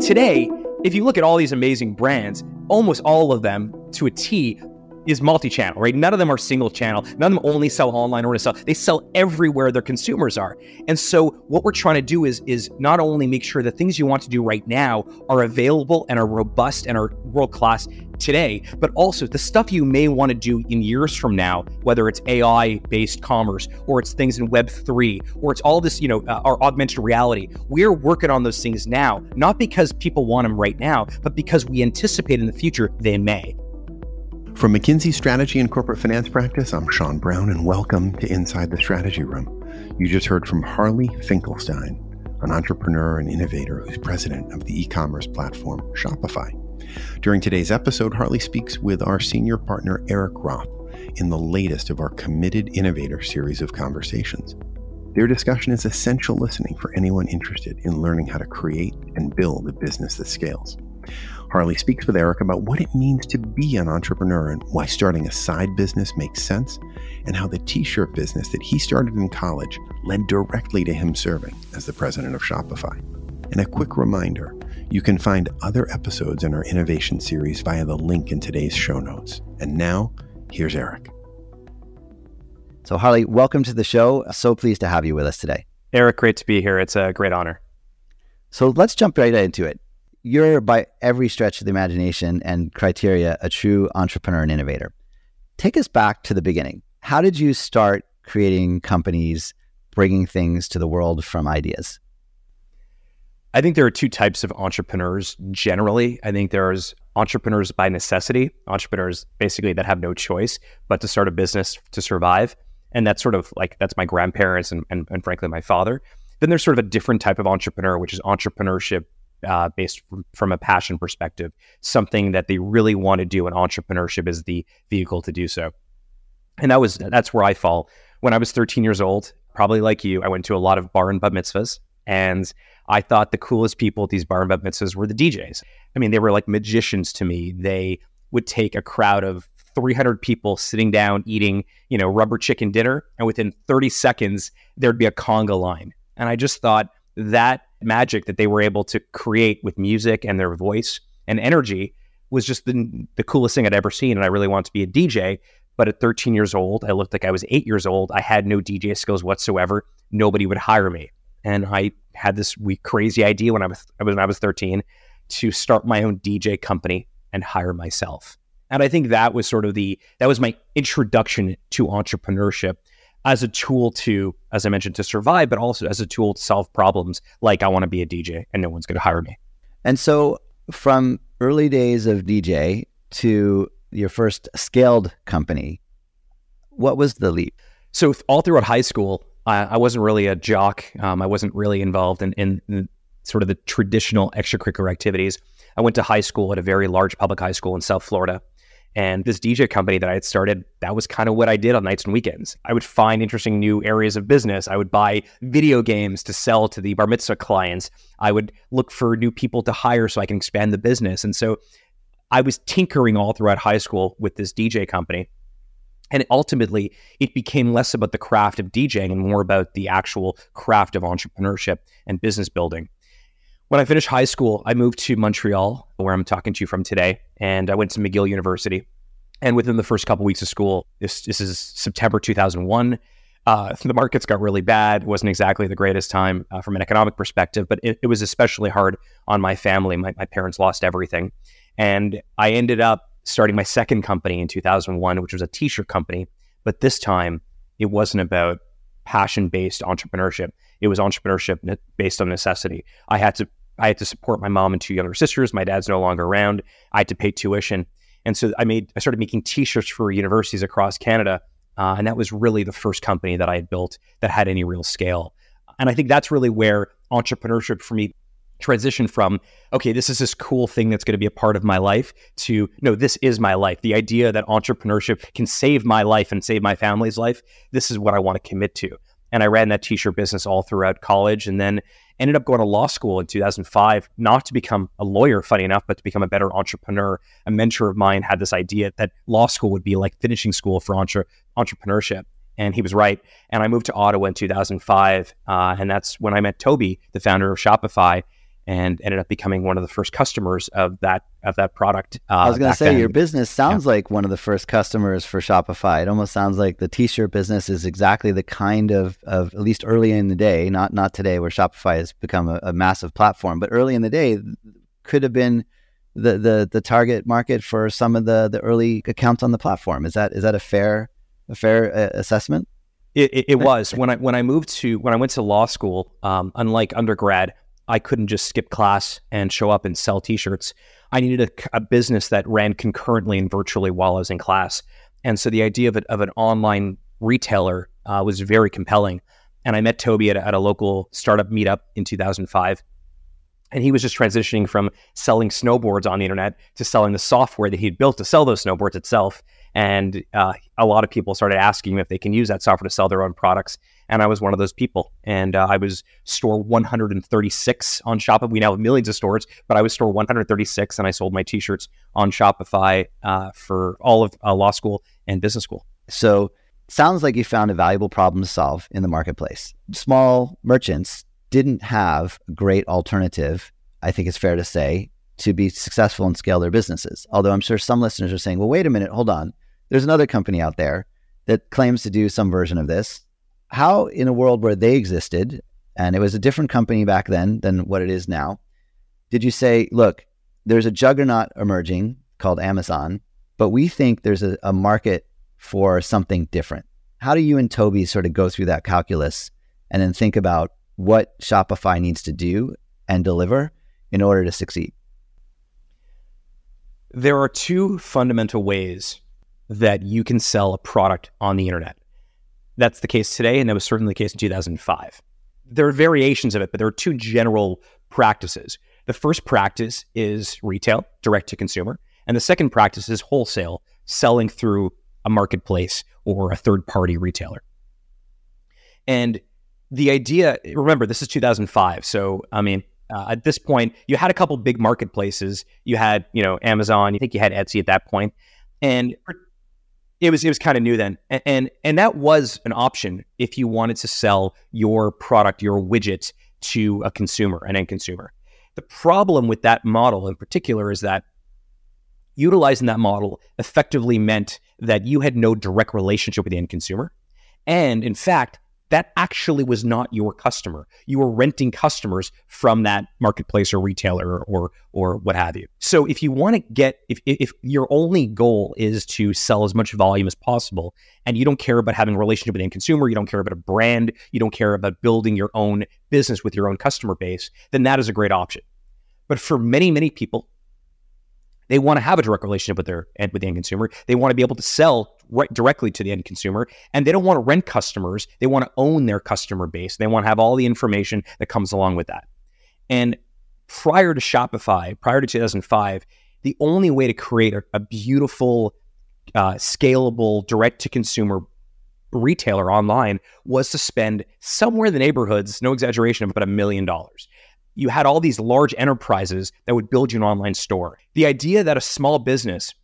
Today, if you look at all these amazing brands, almost all of them to a T is multi-channel, right? None of them are single channel. None of them only sell online or sell. They sell everywhere their consumers are. And so what we're trying to do is is not only make sure the things you want to do right now are available and are robust and are world class today, but also the stuff you may want to do in years from now, whether it's AI based commerce or it's things in Web three or it's all this, you know, uh, our augmented reality. We're working on those things now, not because people want them right now, but because we anticipate in the future they may. From McKinsey Strategy and Corporate Finance Practice, I'm Sean Brown, and welcome to Inside the Strategy Room. You just heard from Harley Finkelstein, an entrepreneur and innovator who's president of the e commerce platform Shopify. During today's episode, Harley speaks with our senior partner, Erik Roth, in the latest of our Committed Innovator series of conversations. Their discussion is essential listening for anyone interested in learning how to create and build a business that scales. Harley speaks with Erik about what it means to be an entrepreneur and why starting a side business makes sense, and how the t shirt business that he started in college led directly to him serving as the president of Shopify. And a quick reminder you can find other episodes in our innovation series via the link in today's show notes. And now, here's Erik. So, Harley, welcome to the show. So pleased to have you with us today. Erik, great to be here. It's a great honor. So, let's jump right into it you're by every stretch of the imagination and criteria a true entrepreneur and innovator. Take us back to the beginning. How did you start creating companies, bringing things to the world from ideas? I think there are two types of entrepreneurs generally. I think there's entrepreneurs by necessity, entrepreneurs basically that have no choice but to start a business to survive. And that's sort of like, that's my grandparents and, and, and frankly, my father. Then there's sort of a different type of entrepreneur, which is entrepreneurship uh, based from, from, a passion perspective, something that they really want to do, and entrepreneurship is the vehicle to do so. And that was that's where I fall. When I was 13 years old, probably like you, I went to a lot of bar and bat mitzvahs, and I thought the coolest people at these bar and bat mitzvahs were the DJs. I mean, they were like magicians to me. They would take a crowd of 300 people sitting down eating, you know, rubber chicken dinner, and within 30 seconds there'd be a conga line. And I just thought that magic that they were able to create with music and their voice and energy was just the, the coolest thing I'd ever seen. And I really wanted to be a DJ. But at 13 years old, I looked like I was eight years old. I had no DJ skills whatsoever. Nobody would hire me. And I had this crazy idea when I was when I was 13 to start my own DJ company and hire myself. And I think that was sort of the that was my introduction to entrepreneurship as a tool to, as I mentioned, to survive, but also as a tool to solve problems like I want to be a DJ and no one's going to hire me. And so from early days of DJ to your first scaled company, what was the leap? So all throughout high school, I, I wasn't really a jock. Um, I wasn't really involved in, in, in sort of the traditional extracurricular activities. I went to high school at a very large public high school in South Florida. And this DJ company that I had started, that was kind of what I did on nights and weekends. I would find interesting new areas of business. I would buy video games to sell to the bar mitzvah clients. I would look for new people to hire so I can expand the business. And so I was tinkering all throughout high school with this DJ company. And ultimately, it became less about the craft of DJing and more about the actual craft of entrepreneurship and business building. When I finished high school, I moved to Montreal, where I'm talking to you from today, and I went to McGill University. And within the first couple weeks of school, this this is September 2001. Uh, the markets got really bad. It wasn't exactly the greatest time uh, from an economic perspective, but it, it, was especially hard on my family. My, my parents lost everything. And I ended up starting my second company in 2001, which was a t shirt company. But this time, it wasn't about passion based entrepreneurship. It was entrepreneurship based on necessity. I had to I had to support my mom and two younger sisters. My dad's no longer around. I had to pay tuition, and so I made I started making T-shirts for universities across Canada, uh, and that was really the first company that I had built that had any real scale. And I think that's really where entrepreneurship for me transition from okay this is this cool thing that's going to be a part of my life to no this is my life the idea that entrepreneurship can save my life and save my family's life this is what i want to commit to and I ran that t-shirt business all throughout college and then ended up going to law school in 2005, not to become a lawyer, funny enough, but to become a better entrepreneur. A mentor of mine had this idea that law school would be like finishing school for entre- entrepreneurship. and he was right. And I moved to Ottawa in 2005, uh, and that's when I met Tobi, the founder of Shopify, and ended up becoming one of the first customers of that of that product. Uh, I was going to say then. your business sounds yeah. like one of the first customers for Shopify. It almost sounds like the T-shirt business is exactly the kind of of at least early in the day, not not today where Shopify has become a, a massive platform, but early in the day could have been the the the target market for some of the the early accounts on the platform. Is that is that a fair a fair uh, assessment? It, it, it, was when I when I moved to when I went to law school. Um, unlike undergrad, I couldn't just skip class and show up and sell T-shirts. I needed a, a business that ran concurrently and virtually while I was in class. And so the idea of, of an online retailer uh, was very compelling. And I met Tobi at a, at a local startup meetup in 2005 and he was just transitioning from selling snowboards on the internet to selling the software that he'd built to sell those snowboards itself. And uh, a lot of people started asking him if they can use that software to sell their own products. And I was one of those people. And uh, I was store 136 on Shopify. We now have millions of stores, but I was store 136, and I sold my T-shirts on Shopify uh, for all of uh, law school and business school. So sounds like you found a valuable problem to solve in the marketplace. Small merchants didn't have a great alternative, I think it's fair to say, to be successful and scale their businesses. Although I'm sure some listeners are saying, well, wait a minute, hold on. There's another company out there that claims to do some version of this. How, in a world where they existed, and it was a different company back then than what it is now, did you say, look, there's a juggernaut emerging called Amazon, but we think there's a, a market for something different? How do you and Tobi sort of go through that calculus and then think about what Shopify needs to do and deliver in order to succeed? There are two fundamental ways that you can sell a product on the internet. That's the case today, and that was certainly the case in 2005. There are variations of it, but there are two general practices. The first practice is retail, direct to consumer, and the second practice is wholesale, selling through a marketplace or a third party retailer. And the idea, remember, this is 2005. So, I mean, uh, at this point, you had a couple big marketplaces. You had, you know, Amazon. You think you had Etsy at that point, and it was it was kind of new then, and, and and that was an option if you wanted to sell your product, your widget to a consumer, an end consumer. The problem with that model in particular is that utilizing that model effectively meant that you had no direct relationship with the end consumer, and in fact, that actually was not your customer. You were renting customers from that marketplace or retailer or or what have you. So if you want to get if if your only goal is to sell as much volume as possible and you don't care about having a relationship with the consumer, you don't care about a brand, you don't care about building your own business with your own customer base, then that is a great option. But for many many people they want to have a direct relationship with their with the end consumer. They want to be able to sell right directly to the end consumer, and they don't want to rent customers. They want to own their customer base. They want to have all the information that comes along with that. And prior to Shopify, prior to 2005, the only way to create a, a beautiful, uh, scalable, direct to consumer retailer online was to spend somewhere in the neighborhoods, no exaggeration, of about a million dollars you had all these large enterprises that would build you an online store. The idea that a small business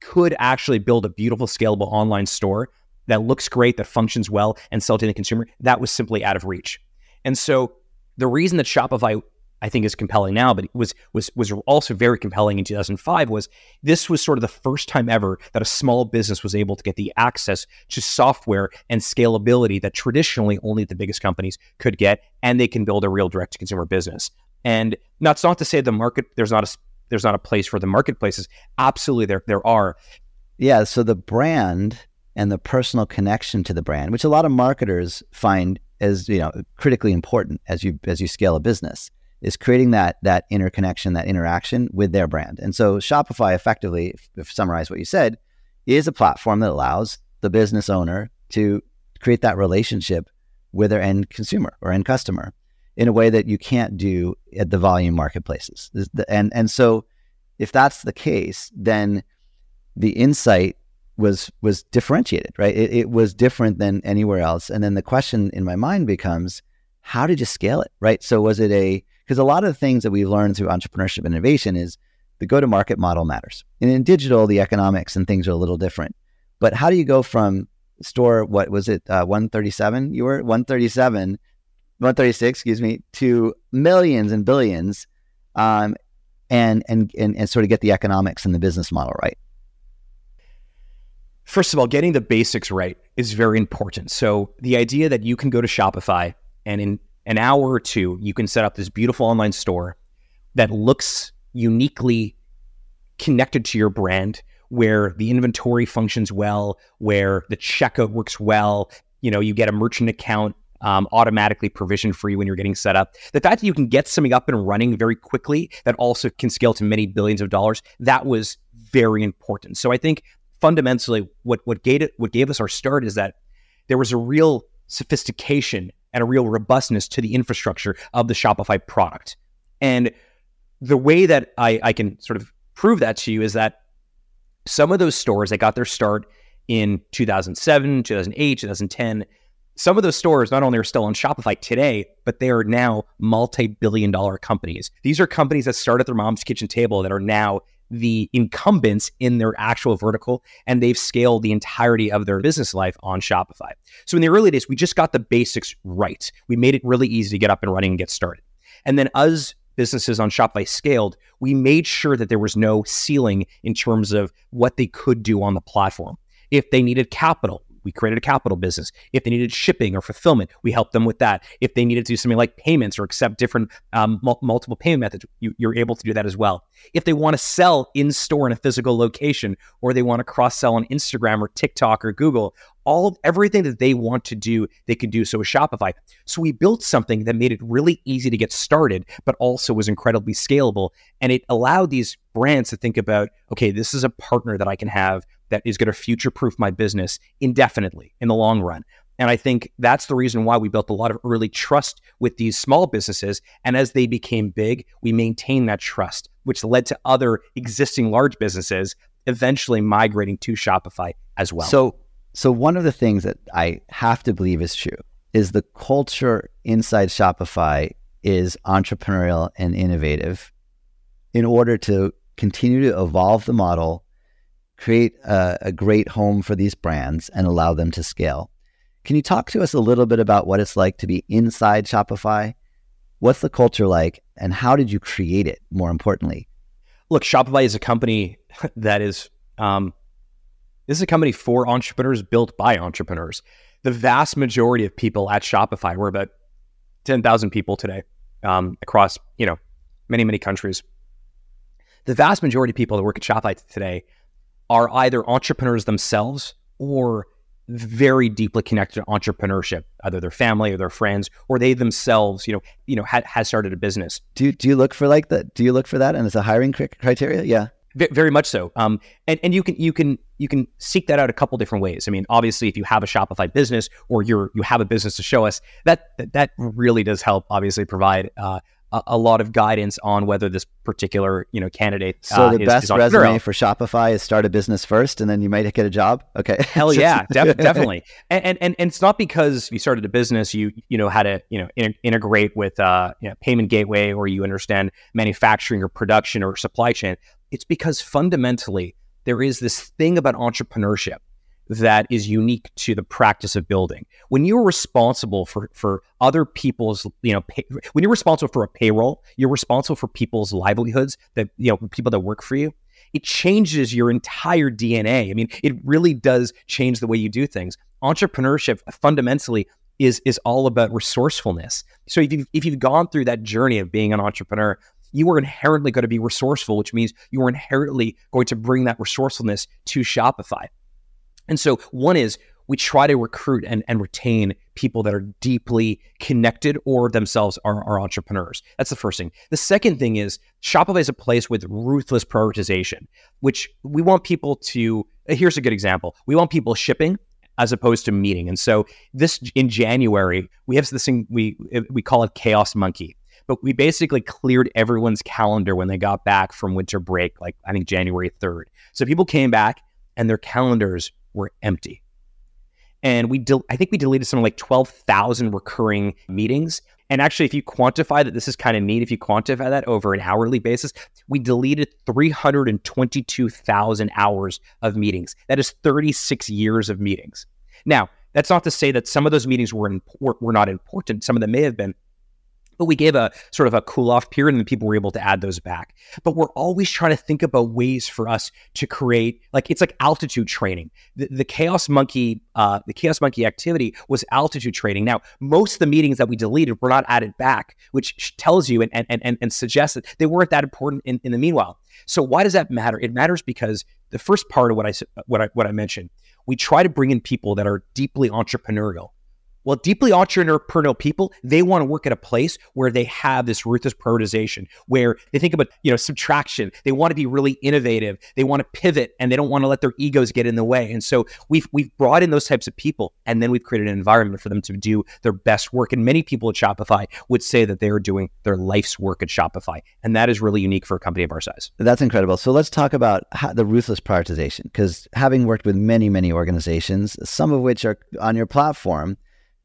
could actually build a beautiful, scalable online store that looks great, that functions well, and sell to the consumer, that was simply out of reach. And so the reason that Shopify I think is compelling now, but was was was also very compelling in 2005 was this was sort of the first time ever that a small business was able to get the access to software and scalability that traditionally only the biggest companies could get, and they can build a real direct to consumer business. And that's not to say the market there's not a there's not a place for the marketplaces. Absolutely, there there are. Yeah. So the brand and the personal connection to the brand, which a lot of marketers find as you know critically important as you as you scale a business is creating that that interconnection, that interaction with their brand. And so Shopify effectively, if, if summarize what you said, is a platform that allows the business owner to create that relationship with their end consumer or end customer in a way that you can't do at the volume marketplaces. And and so if that's the case, then the insight was was differentiated, right? It, it was different than anywhere else. And then the question in my mind becomes, how did you scale it, right? So was it a because a lot of the things that we've learned through entrepreneurship innovation is the go to market model matters. And in digital, the economics and things are a little different. But how do you go from store, what was it, uh, 137? You were 137, 136, excuse me, to millions and billions, um, and, and and and sort of get the economics and the business model right. First of all, getting the basics right is very important. So the idea that you can go to Shopify and in an hour or two you can set up this beautiful online store that looks uniquely connected to your brand where the inventory functions well, where the checkout works well. You know, you get a merchant account um, automatically provisioned for you when you're getting set up. The fact that you can get something up and running very quickly that also can scale to many billions of dollars, that was very important. So I think fundamentally what what gave it, what gave us our start is that there was a real sophistication and a real robustness to the infrastructure of the Shopify product. And the way that I, I can sort of prove that to you is that some of those stores that got their start in 2007, 2008, 2010, some of those stores not only are still on Shopify today, but they are now multi billion dollar companies. These are companies that started their mom's kitchen table that are now the incumbents in their actual vertical, and they've scaled the entirety of their business life on Shopify. So in the early days, we just got the basics right. We made it really easy to get up and running and get started. And then as businesses on Shopify scaled, we made sure that there was no ceiling in terms of what they could do on the platform. If they needed capital, we created a capital business. If they needed shipping or fulfillment, we helped them with that. If they needed to do something like payments or accept different um, m- multiple payment methods, you, you're able to do that as well. If they want to sell in store in a physical location, or they want to cross sell on Instagram or TikTok or Google, all of everything that they want to do, they can do so with Shopify. So we built something that made it really easy to get started, but also was incredibly scalable. And it allowed these brands to think about, okay, this is a partner that I can have that is going to future proof my business indefinitely in the long run. And I think that's the reason why we built a lot of early trust with these small businesses. And as they became big, we maintained that trust, which led to other existing large businesses eventually migrating to Shopify as well. So, so one of the things that I have to believe is true is the culture inside Shopify is entrepreneurial and innovative in order to continue to evolve the model create a, a great home for these brands and allow them to scale. Can you talk to us a little bit about what it's like to be inside Shopify? What's the culture like, and how did you create it? More importantly, look, Shopify is a company that is um, this is a company for entrepreneurs, built by entrepreneurs. The vast majority of people at Shopify, we're about ten thousand people today um, across you know many many countries. The vast majority of people that work at Shopify today are either entrepreneurs themselves or very deeply connected to entrepreneurship, either their family or their friends, or they themselves, you know, you know, had, has started a business. Do you, do you look for like that? Do you look for that? And it's a hiring criteria? Yeah. V- very much so. Um, and, and you can, you can, you can seek that out a couple different ways. I mean, obviously if you have a Shopify business or you're, you have a business to show us that, that, that really does help obviously provide, uh, a, a, lot of guidance on whether this particular you know candidate. So uh, the is, best is resume for Shopify is start a business first, and then you might get a job. Okay, hell yeah, def- definitely. And, and, and and it's not because you started a business, you you know how to you know in- integrate with uh you know, payment gateway, or you understand manufacturing or production or supply chain. It's because fundamentally there is this thing about entrepreneurship that is unique to the practice of building. When you're responsible for for other people's, you know, pay, when you're responsible for a payroll, you're responsible for people's livelihoods that you know people that work for you. It changes your entire DNA. I mean, it really does change the way you do things. Entrepreneurship fundamentally is is all about resourcefulness. So if you if you've gone through that journey of being an entrepreneur, you are inherently going to be resourceful, which means you are inherently going to bring that resourcefulness to Shopify. And so one is we try to recruit and, and retain people that are deeply connected or themselves are, are entrepreneurs. That's the first thing. The second thing is Shopify is a place with ruthless prioritization, which we want people to. Here's a good example. We want people shipping as opposed to meeting. And so this in January, we have this thing we we call it Chaos Monkey. But we basically cleared everyone's calendar when they got back from winter break, like I think January 3rd. So people came back and their calendars were empty. And we, I think we deleted something like 12,000 recurring meetings. And actually, if you quantify that, this is kind of neat. If you quantify that over an hourly basis, we deleted 322,000 hours of meetings. That is 36 years of meetings. Now, that's not to say that some of those meetings were, were, were not important. Some of them may have been, but we gave a sort of a cool off period and people were able to add those back. But we're always trying to think about ways for us to create, like it's like altitude training. The, the chaos monkey, uh, the chaos monkey activity was altitude training. Now, most of the meetings that we deleted were not added back, which tells you and and and, and suggests that they weren't that important in, in the meanwhile. So why does that matter? It matters because the first part of what I what I what I mentioned, we try to bring in people that are deeply entrepreneurial well, deeply entrepreneurial people, they want to work at a place where they have this ruthless prioritization, where they think about, you know, subtraction. They want to be really innovative. They want to pivot and they don't want to let their egos get in the way. And so we've we've brought in those types of people and then we've created an environment for them to do their best work. And many people at Shopify would say that they are doing their life's work at Shopify. And that is really unique for a company of our size. That's incredible. So let's talk about the ruthless prioritization because having worked with many, many organizations, some of which are on your platform,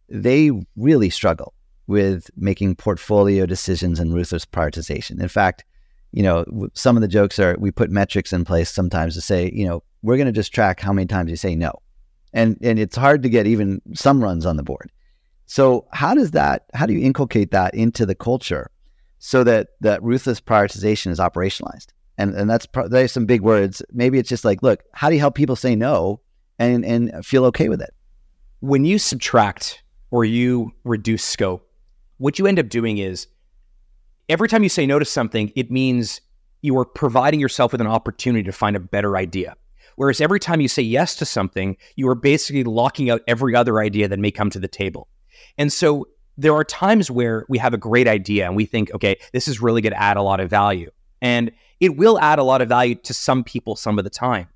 they really struggle with making portfolio decisions and ruthless prioritization. In fact, you know, some of the jokes are we put metrics in place sometimes to say, you know, we're going to just track how many times you say no. And and it's hard to get even some runs on the board. So, how does that how do you inculcate that into the culture so that that ruthless prioritization is operationalized? And and that's there's some big words. Maybe it's just like, look, how do you help people say no and and feel okay with it? When you subtract or you reduce scope, what you end up doing is every time you say no to something, it means you are providing yourself with an opportunity to find a better idea. Whereas every time you say yes to something, you are basically locking out every other idea that may come to the table. And so there are times where we have a great idea and we think, okay, this is really going to add a lot of value. And it will add a lot of value to some people some of the time.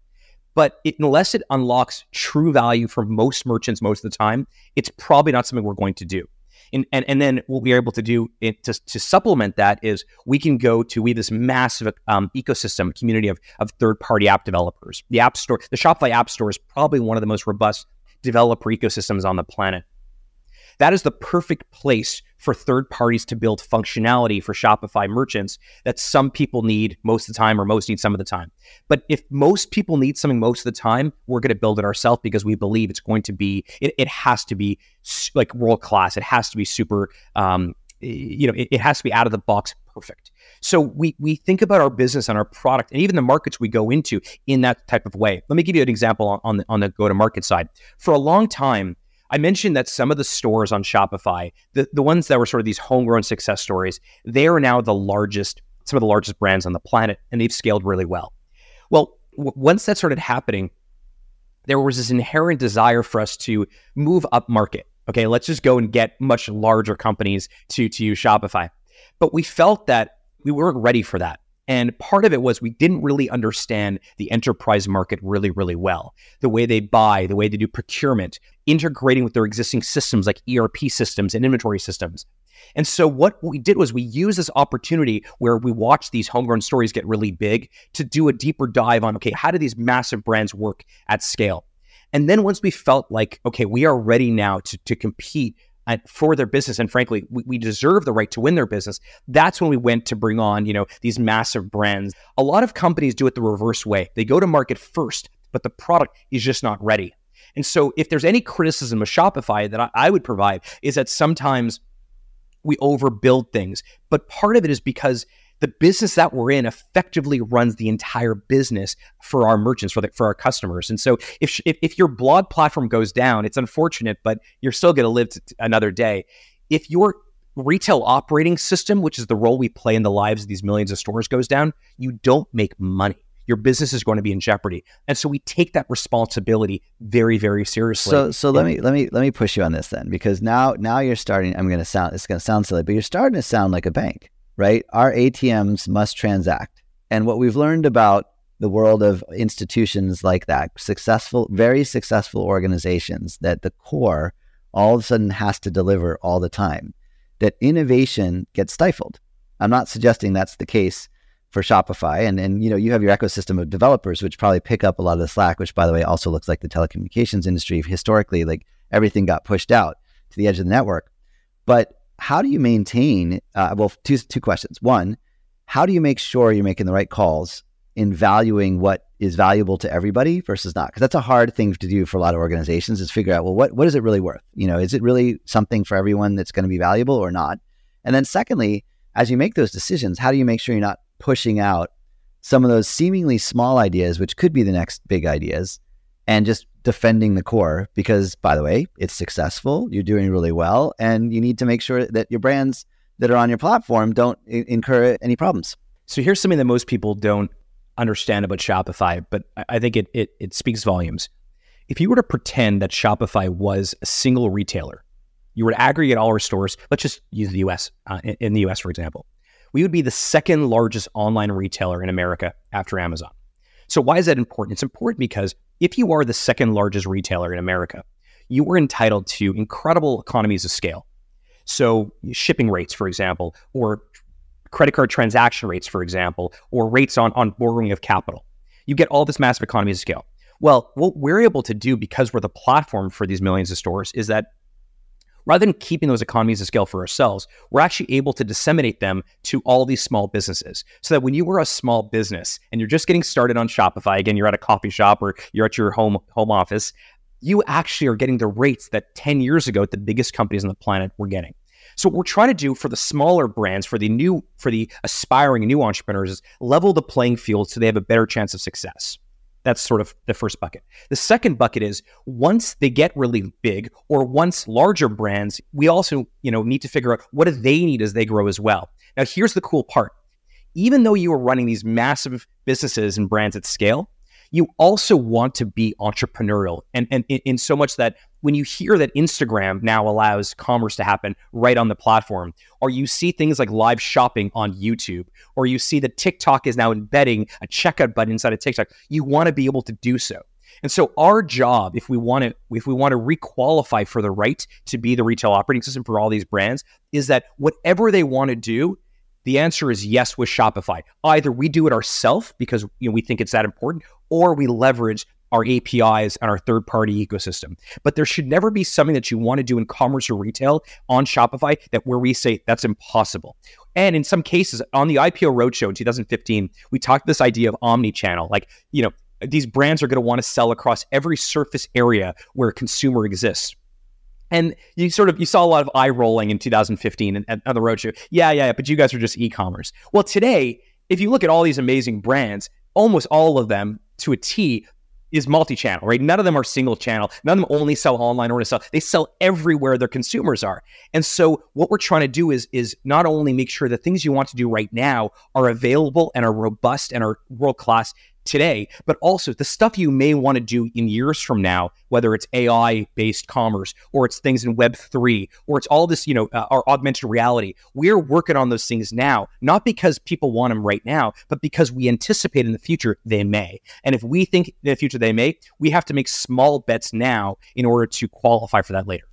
But it, unless it unlocks true value for most merchants most of the time, it's probably not something we're going to do. And, and, and then what we're able to do it, to, to supplement that is we can go to, we have this massive um, ecosystem, community of, of third party app developers. The App Store, the Shopify App Store is probably one of the most robust developer ecosystems on the planet. That is the perfect place for third parties to build functionality for Shopify merchants that some people need most of the time or most need some of the time. But if most people need something most of the time, we're going to build it ourselves because we believe it's going to be, it, it has to be like world class. It has to be super, um, you know, it, it has to be out of the box perfect. So we we think about our business and our product and even the markets we go into in that type of way. Let me give you an example on, on the, on the go to market side. For a long time, I mentioned that some of the stores on Shopify, the, the ones that were sort of these homegrown success stories, they are now the largest, some of the largest brands on the planet, and they've scaled really well. Well, w- once that started happening, there was this inherent desire for us to move up market. Okay, let's just go and get much larger companies to, to use Shopify. But we felt that we weren't ready for that. And part of it was we didn't really understand the enterprise market really, really well. The way they buy, the way they do procurement, integrating with their existing systems like ERP systems and inventory systems. And so what we did was we used this opportunity where we watched these homegrown stories get really big to do a deeper dive on okay, how do these massive brands work at scale? And then once we felt like, okay, we are ready now to, to compete for their business and frankly we, we, deserve the right to win their business. That's when we went to bring on you know these massive brands. A lot of companies do it the reverse way. They go to market first but the product is just not ready. And so if there's any criticism of shopify that I, I would provide is that sometimes we overbuild things but part of it is because the business that we're in effectively runs the entire business for our merchants, for the, for our customers. And so if, if, if your blog platform goes down, it's unfortunate, but you're still going to live another day. If your retail operating system, which is the role we play in the lives of these millions of stores, goes down, you don't make money. Your business is going to be in jeopardy, and so we take that responsibility very, very seriously. So, so let me let me let me push you on this then, because now now you're starting. I'm going to sound it's going to sound silly, but you're starting to sound like a bank right? Our ATMs must transact. And what we've learned about the world of institutions like that, successful, very successful organizations, that the core all of a sudden has to deliver all the time, that innovation gets stifled. I'm not suggesting that's the case for Shopify. And, and you know, you have your ecosystem of developers, which probably pick up a lot of the slack, which by the way also looks like the telecommunications industry. Historically, like everything got pushed out to the edge of the network. But how do you maintain? Uh, well, two two questions. One, how do you make sure you're making the right calls in valuing what is valuable to everybody versus not? Because that's a hard thing to do for a lot of organizations is figure out, well, what, what is it really worth? You know, is it really something for everyone that's going to be valuable or not? And then secondly, as you make those decisions, how do you make sure you're not pushing out some of those seemingly small ideas, which could be the next big ideas, and just defending the core because, by the way, it's successful, you're doing really well, and you need to make sure that your brands that are on your platform don't I- incur any problems. So here's something that most people don't understand about Shopify, but I think it, it, it speaks volumes. If you were to pretend that Shopify was a single retailer, you were to aggregate all our stores, let's just use the US, uh, in, in the US, for example, we would be the second largest online retailer in America after Amazon. So, why is that important? It's important because if you are the second largest retailer in America, you are entitled to incredible economies of scale. So, shipping rates, for example, or credit card transaction rates, for example, or rates on, on borrowing of capital. You get all this massive economies of scale. Well, what we're able to do because we're the platform for these millions of stores is that rather than keeping those economies of scale for ourselves, we're actually able to disseminate them to all these small businesses. So that when you were a small business and you're just getting started on Shopify, again, you're at a coffee shop or you're at your home home office, you actually are getting the rates that 10 years ago the biggest companies on the planet were getting. So what we're trying to do for the smaller brands, for the new, for the aspiring new entrepreneurs is level the playing field so they have a better chance of success. That's sort of the first bucket. The second bucket is once they get really big or once larger brands, we also, you know, need to figure out what do they need as they grow as well. Now here's the cool part. Even though you are running these massive businesses and brands at scale, you also want to be entrepreneurial and, and in so much that when you hear that Instagram now allows commerce to happen right on the platform, or you see things like live shopping on YouTube, or you see that TikTok is now embedding a checkout button inside of TikTok, you want to be able to do so. And so our job, if we want to, if we want to requalify for the right to be the retail operating system for all these brands, is that whatever they want to do, the answer is yes with Shopify. Either we do it ourselves because you know, we think it's that important, or we leverage our APIs and our third party ecosystem. But there should never be something that you want to do in commerce or retail on Shopify that where we say that's impossible. And in some cases, on the IPO roadshow in 2015, we talked this idea of omni-channel. Like, you know, these brands are going to want to sell across every surface area where a consumer exists. And you sort of you saw a lot of eye rolling in 2015 and, and on the roadshow. Yeah, yeah, but you guys are just e-commerce. Well, today, if you look at all these amazing brands, almost all of them to a T is multi-channel, right? None of them are single channel. None of them only sell online or to sell. They sell everywhere their consumers are. And so what we're trying to do is is not only make sure the things you want to do right now are available and are robust and are world class today, but also the stuff you may want to do in years from now, whether it's AI based commerce or it's things in Web three or it's all this, you know, uh, our augmented reality. We're working on those things now, not because people want them right now, but because we anticipate in the future they may. And if we think in the future they may, we have to make small bets now in order to qualify for that later.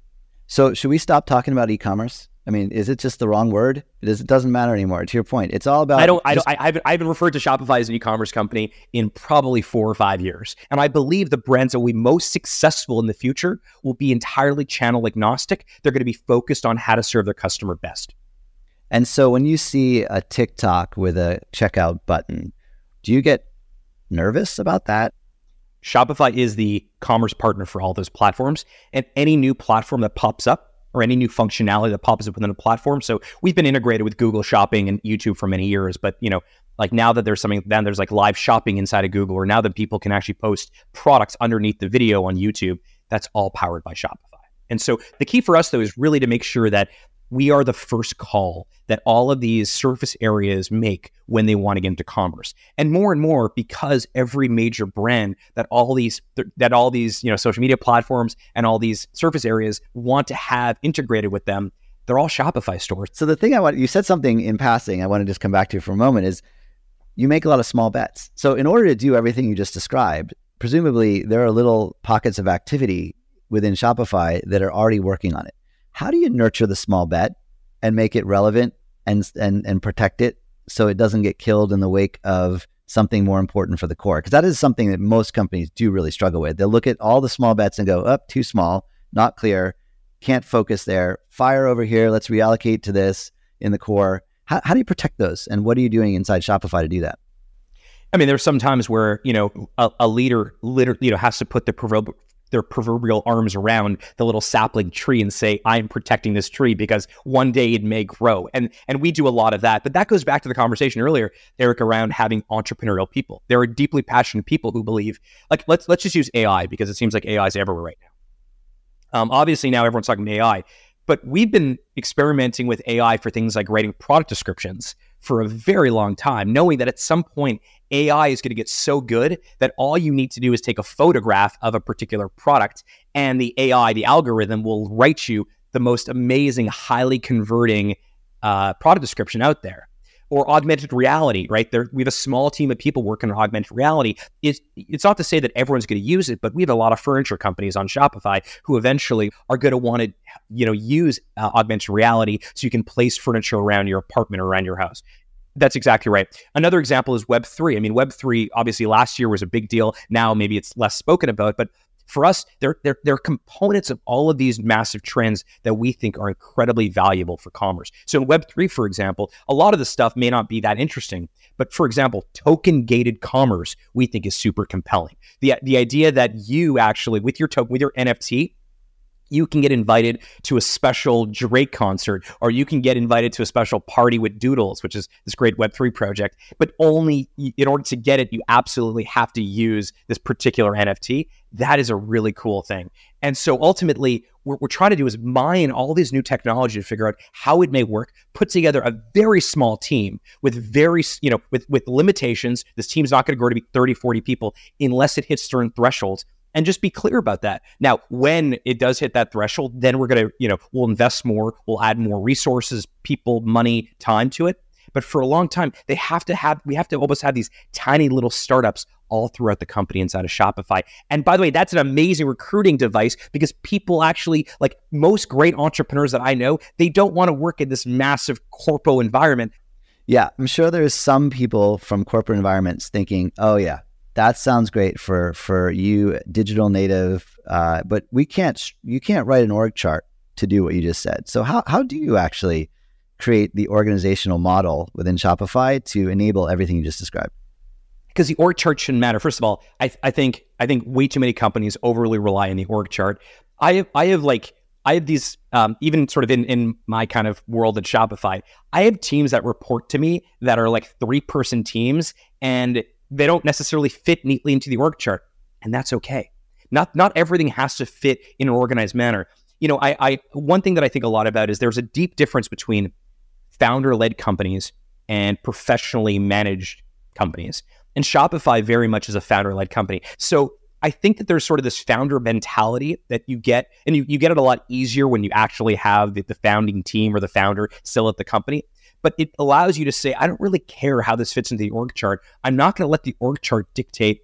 So should we stop talking about e-commerce? I mean, is it just the wrong word? It, is, it doesn't matter anymore. To your point, it's all about. I don't. I don't. I, I haven't. I haven't referred to Shopify as an e-commerce company in probably four or five years, and I believe the brands that will be most successful in the future will be entirely channel agnostic. They're going to be focused on how to serve their customer best. And so, when you see a TikTok with a checkout button, do you get nervous about that? Shopify is the commerce partner for all those platforms, and any new platform that pops up or any new functionality that pops up within a platform. So we've been integrated with Google Shopping and YouTube for many years, but you know, like now that there's something then there's like live shopping inside of Google, or now that people can actually post products underneath the video on YouTube, that's all powered by Shopify. And so the key for us though is really to make sure that we are the first call that all of these surface areas make when they want to get into commerce. And more and more because every major brand that all these that all these you know social media platforms and all these surface areas want to have integrated with them they're all shopify stores. So the thing i want you said something in passing i want to just come back to for a moment is you make a lot of small bets. So in order to do everything you just described presumably there are little pockets of activity within shopify that are already working on it how do you nurture the small bet and make it relevant and and and protect it so it doesn't get killed in the wake of something more important for the core? Because that is something that most companies do really struggle with. They'll look at all the small bets and go, up oh, too small, not clear, can't focus there. Fire over here. Let's reallocate to this in the core. How, how do you protect those? And what are you doing inside Shopify to do that? I mean, there's some times where you know a, a leader, literally, you know, has to put the proverbial their proverbial arms around the little sapling tree and say, "I'm protecting this tree because one day it may grow." And and we do a lot of that. But that goes back to the conversation earlier, Erik, around having entrepreneurial people. There are deeply passionate people who believe, like let's let's just use AI because it seems like AI is everywhere right now. Um, obviously, now everyone's talking AI, but we've been experimenting with AI for things like writing product descriptions for a very long time, knowing that at some point AI is going to get so good that all you need to do is take a photograph of a particular product, and the AI, the algorithm, will write you the most amazing, highly converting uh, product description out there or augmented reality, right? There, we have a small team of people working on augmented reality. It's, it's not to say that everyone's going to use it, but we have a lot of furniture companies on Shopify who eventually are going to want to, you know, use uh, augmented reality so you can place furniture around your apartment or around your house. That's exactly right. Another example is Web3. I mean, Web3 obviously last year was a big deal. Now maybe it's less spoken about, but for us, they're, they're, they're components of all of these massive trends that we think are incredibly valuable for commerce. So in Web3, for example, a lot of the stuff may not be that interesting. But for example, token gated commerce, we think is super compelling. The, the idea that you actually, with your token, with your NFT, you can get invited to a special Drake concert, or you can get invited to a special party with Doodles, which is this great Web3 project. But only in order to get it, you absolutely have to use this particular NFT. That is a really cool thing. And so ultimately, what we're trying to do is mine all these new technology to figure out how it may work, put together a very small team with very, you know, with, with limitations. This team's not going to grow to be 30, 40 people unless it hits certain thresholds and just be clear about that. Now, when it does hit that threshold, then we're going to, you know, we'll invest more, we'll add more resources, people, money, time to it. But for a long time, they have to have, we have to almost have these tiny little startups all throughout the company inside of Shopify. And by the way, that's an amazing recruiting device because people actually, like most great entrepreneurs that I know, they don't want to work in this massive corpo environment. Yeah, I'm sure there's some people from corporate environments thinking, oh, yeah, that sounds great for for you digital native uh, but we can't you can't write an org chart to do what you just said. So how, how do you actually create the organizational model within shopify to enable everything you just described? Because the org chart shouldn't matter. First of all I, I think i think way too many companies overly rely on the org chart. I have i have like I have these, um, even sort of in, in my kind of world at Shopify, I have teams that report to me that are like three person teams. And they don't necessarily fit neatly into the org chart, and that's okay. Not not everything has to fit in an organized manner. You know, I, I one thing that I think a lot about is there's a deep difference between founder-led companies and professionally managed companies. And Shopify very much is a founder-led company. So I think that there's sort of this founder mentality that you get, and you, you get it a lot easier when you actually have the, the founding team or the founder still at the company but it allows you to say, I don't really care how this fits into the org chart. I'm not going to let the org chart dictate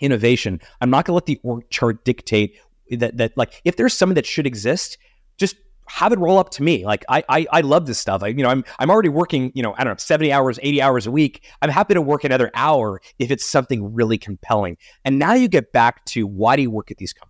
innovation. I'm not going to let the org chart dictate that, that like, if there's something that should exist, just have it roll up to me. Like I, I, I love this stuff. I, you know, I'm, I'm already working, you know, I don't know, 70 hours, 80 hours a week. I'm happy to work another hour if it's something really compelling. And now you get back to why do you work at these companies?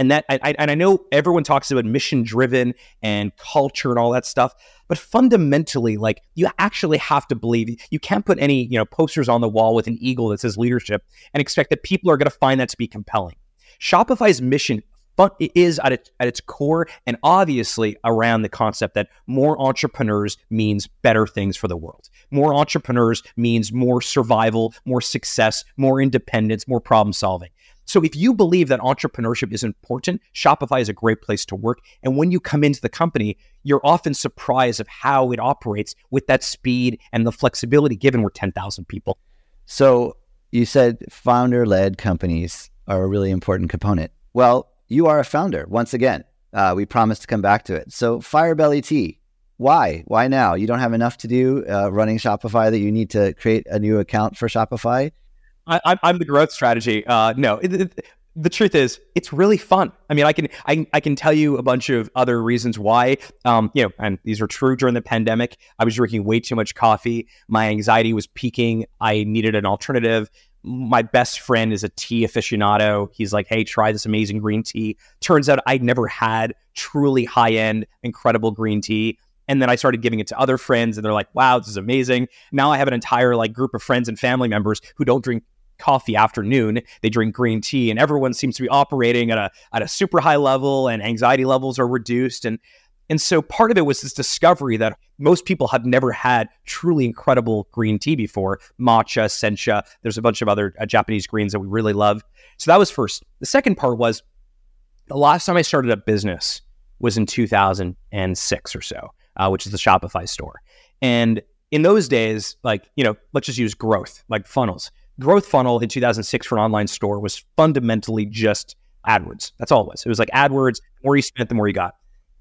And that, I, and I know everyone talks about mission driven and culture and all that stuff, but fundamentally, like you actually have to believe you can't put any, you know, posters on the wall with an eagle that says leadership and expect that people are going to find that to be compelling. Shopify's mission is at its, at its core and obviously around the concept that more entrepreneurs means better things for the world. More entrepreneurs means more survival, more success, more independence, more problem solving. So if you believe that entrepreneurship is important, Shopify is a great place to work. And when you come into the company, you're often surprised of how it operates with that speed and the flexibility given we're 10,000 people. So you said founder led companies are a really important component. Well, you are a founder once again. Uh, we promised to come back to it. So Firebelly Tea, why? Why now? You don't have enough to do uh, running Shopify that you need to create a new account for Shopify. I, am the growth strategy. Uh, no, it, it, the truth is, it's really fun. I mean, I can I, I can tell you a bunch of other reasons why. Um, you know, and these are true during the pandemic. I was drinking way too much coffee. My anxiety was peaking. I needed an alternative. My best friend is a tea aficionado. He's like, "Hey, try this amazing green tea." Turns out I'd never had truly high end, incredible green tea And then I started giving it to other friends and they're like, wow, this is amazing. Now I have an entire like group of friends and family members who don't drink coffee afternoon. They drink green tea, and everyone seems to be operating at a at a super high level, and anxiety levels are reduced. And and so part of it was this discovery that most people had never had truly incredible green tea before matcha, sencha. There's a bunch of other uh, Japanese greens that we really love. So that was first. The second part was the last time I started a business was in 2006 or so, uh, which is the Shopify store. And in those days, like, you know, let's just use growth, like funnels. Growth funnel in 2006 for an online store was fundamentally just AdWords. That's all it was. It was like AdWords, the more you spent, the more you got.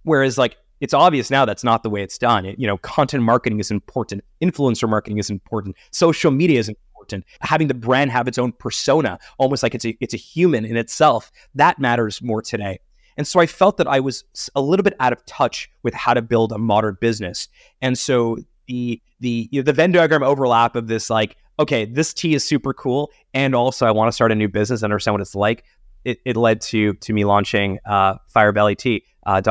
Whereas like it's obvious now that's not the way it's done. It, you know, content marketing is important, influencer marketing is important, social media is important. Having the brand have its own persona, almost like it's a it's a human in itself, that matters more today. And so I felt that I was a little bit out of touch with how to build a modern business. And so the the you know, the Venn diagram overlap of this like okay, this tea is super cool, and also I want to start a new business, understand what it's like. It, it led to to me launching uh, Firebelly Tea uh,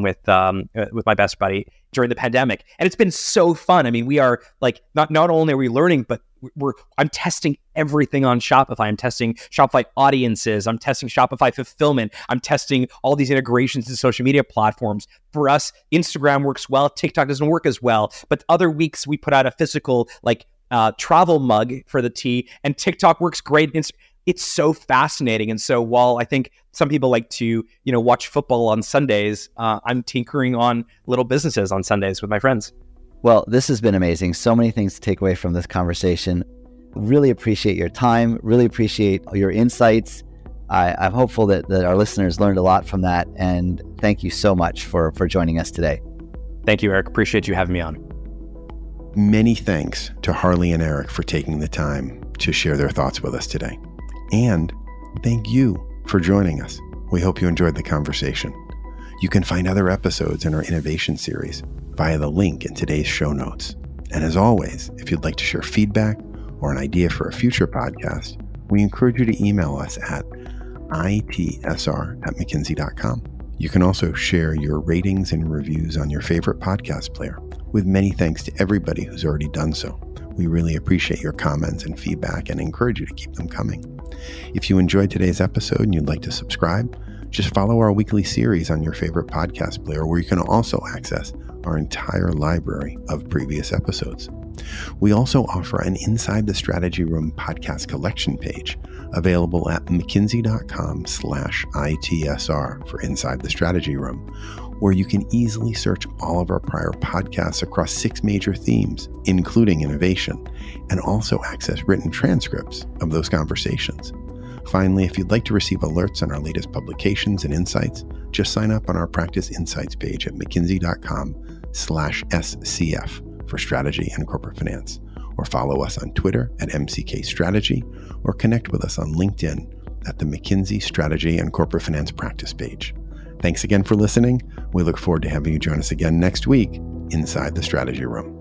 with um, uh, with my best buddy during the pandemic, and it's been so fun. I mean, we are like not not only are we learning, but we're I'm testing everything on Shopify. I'm testing Shopify audiences. I'm testing Shopify fulfillment. I'm testing all these integrations to social media platforms. For us, Instagram works well. TikTok doesn't work as well. But other weeks we put out a physical like uh, travel mug for the tea, and TikTok works great. It's so fascinating. And so while I think some people like to, you know, watch football on Sundays, uh, I'm tinkering on little businesses on Sundays with my friends. Well, this has been amazing. So many things to take away from this conversation. Really appreciate your time. Really appreciate your insights. I, am hopeful that, that our listeners learned a lot from that. And thank you so much for, for joining us today. Thank you, Erik. Appreciate you having me on. Many thanks to Harley and Erik for taking the time to share their thoughts with us today. And thank you for joining us. We hope you enjoyed the conversation. You can find other episodes in our innovation series via the link in today's show notes. And as always, if you'd like to share feedback or an idea for a future podcast, we encourage you to email us at itsr at mckinsey.com. You can also share your ratings and reviews on your favorite podcast player, with many thanks to everybody who's already done so. We really appreciate your comments and feedback and encourage you to keep them coming. If you enjoyed today's episode and you'd like to subscribe, just follow our weekly series on your favorite podcast player, where you can also access our entire library of previous episodes. We also offer an Inside the Strategy Room podcast collection page available at mckinsey.com slash ITSR for Inside the Strategy Room, where you can easily search all of our prior podcasts across six major themes, including innovation, and also access written transcripts of those conversations. Finally, if you'd like to receive alerts on our latest publications and insights, just sign up on our Practice Insights page at mckinsey.com slash SCF for strategy and corporate finance, or follow us on Twitter at MCK Strategy, or connect with us on LinkedIn at the McKinsey Strategy and Corporate Finance Practice page. Thanks again for listening. We look forward to having you join us again next week inside the Strategy Room.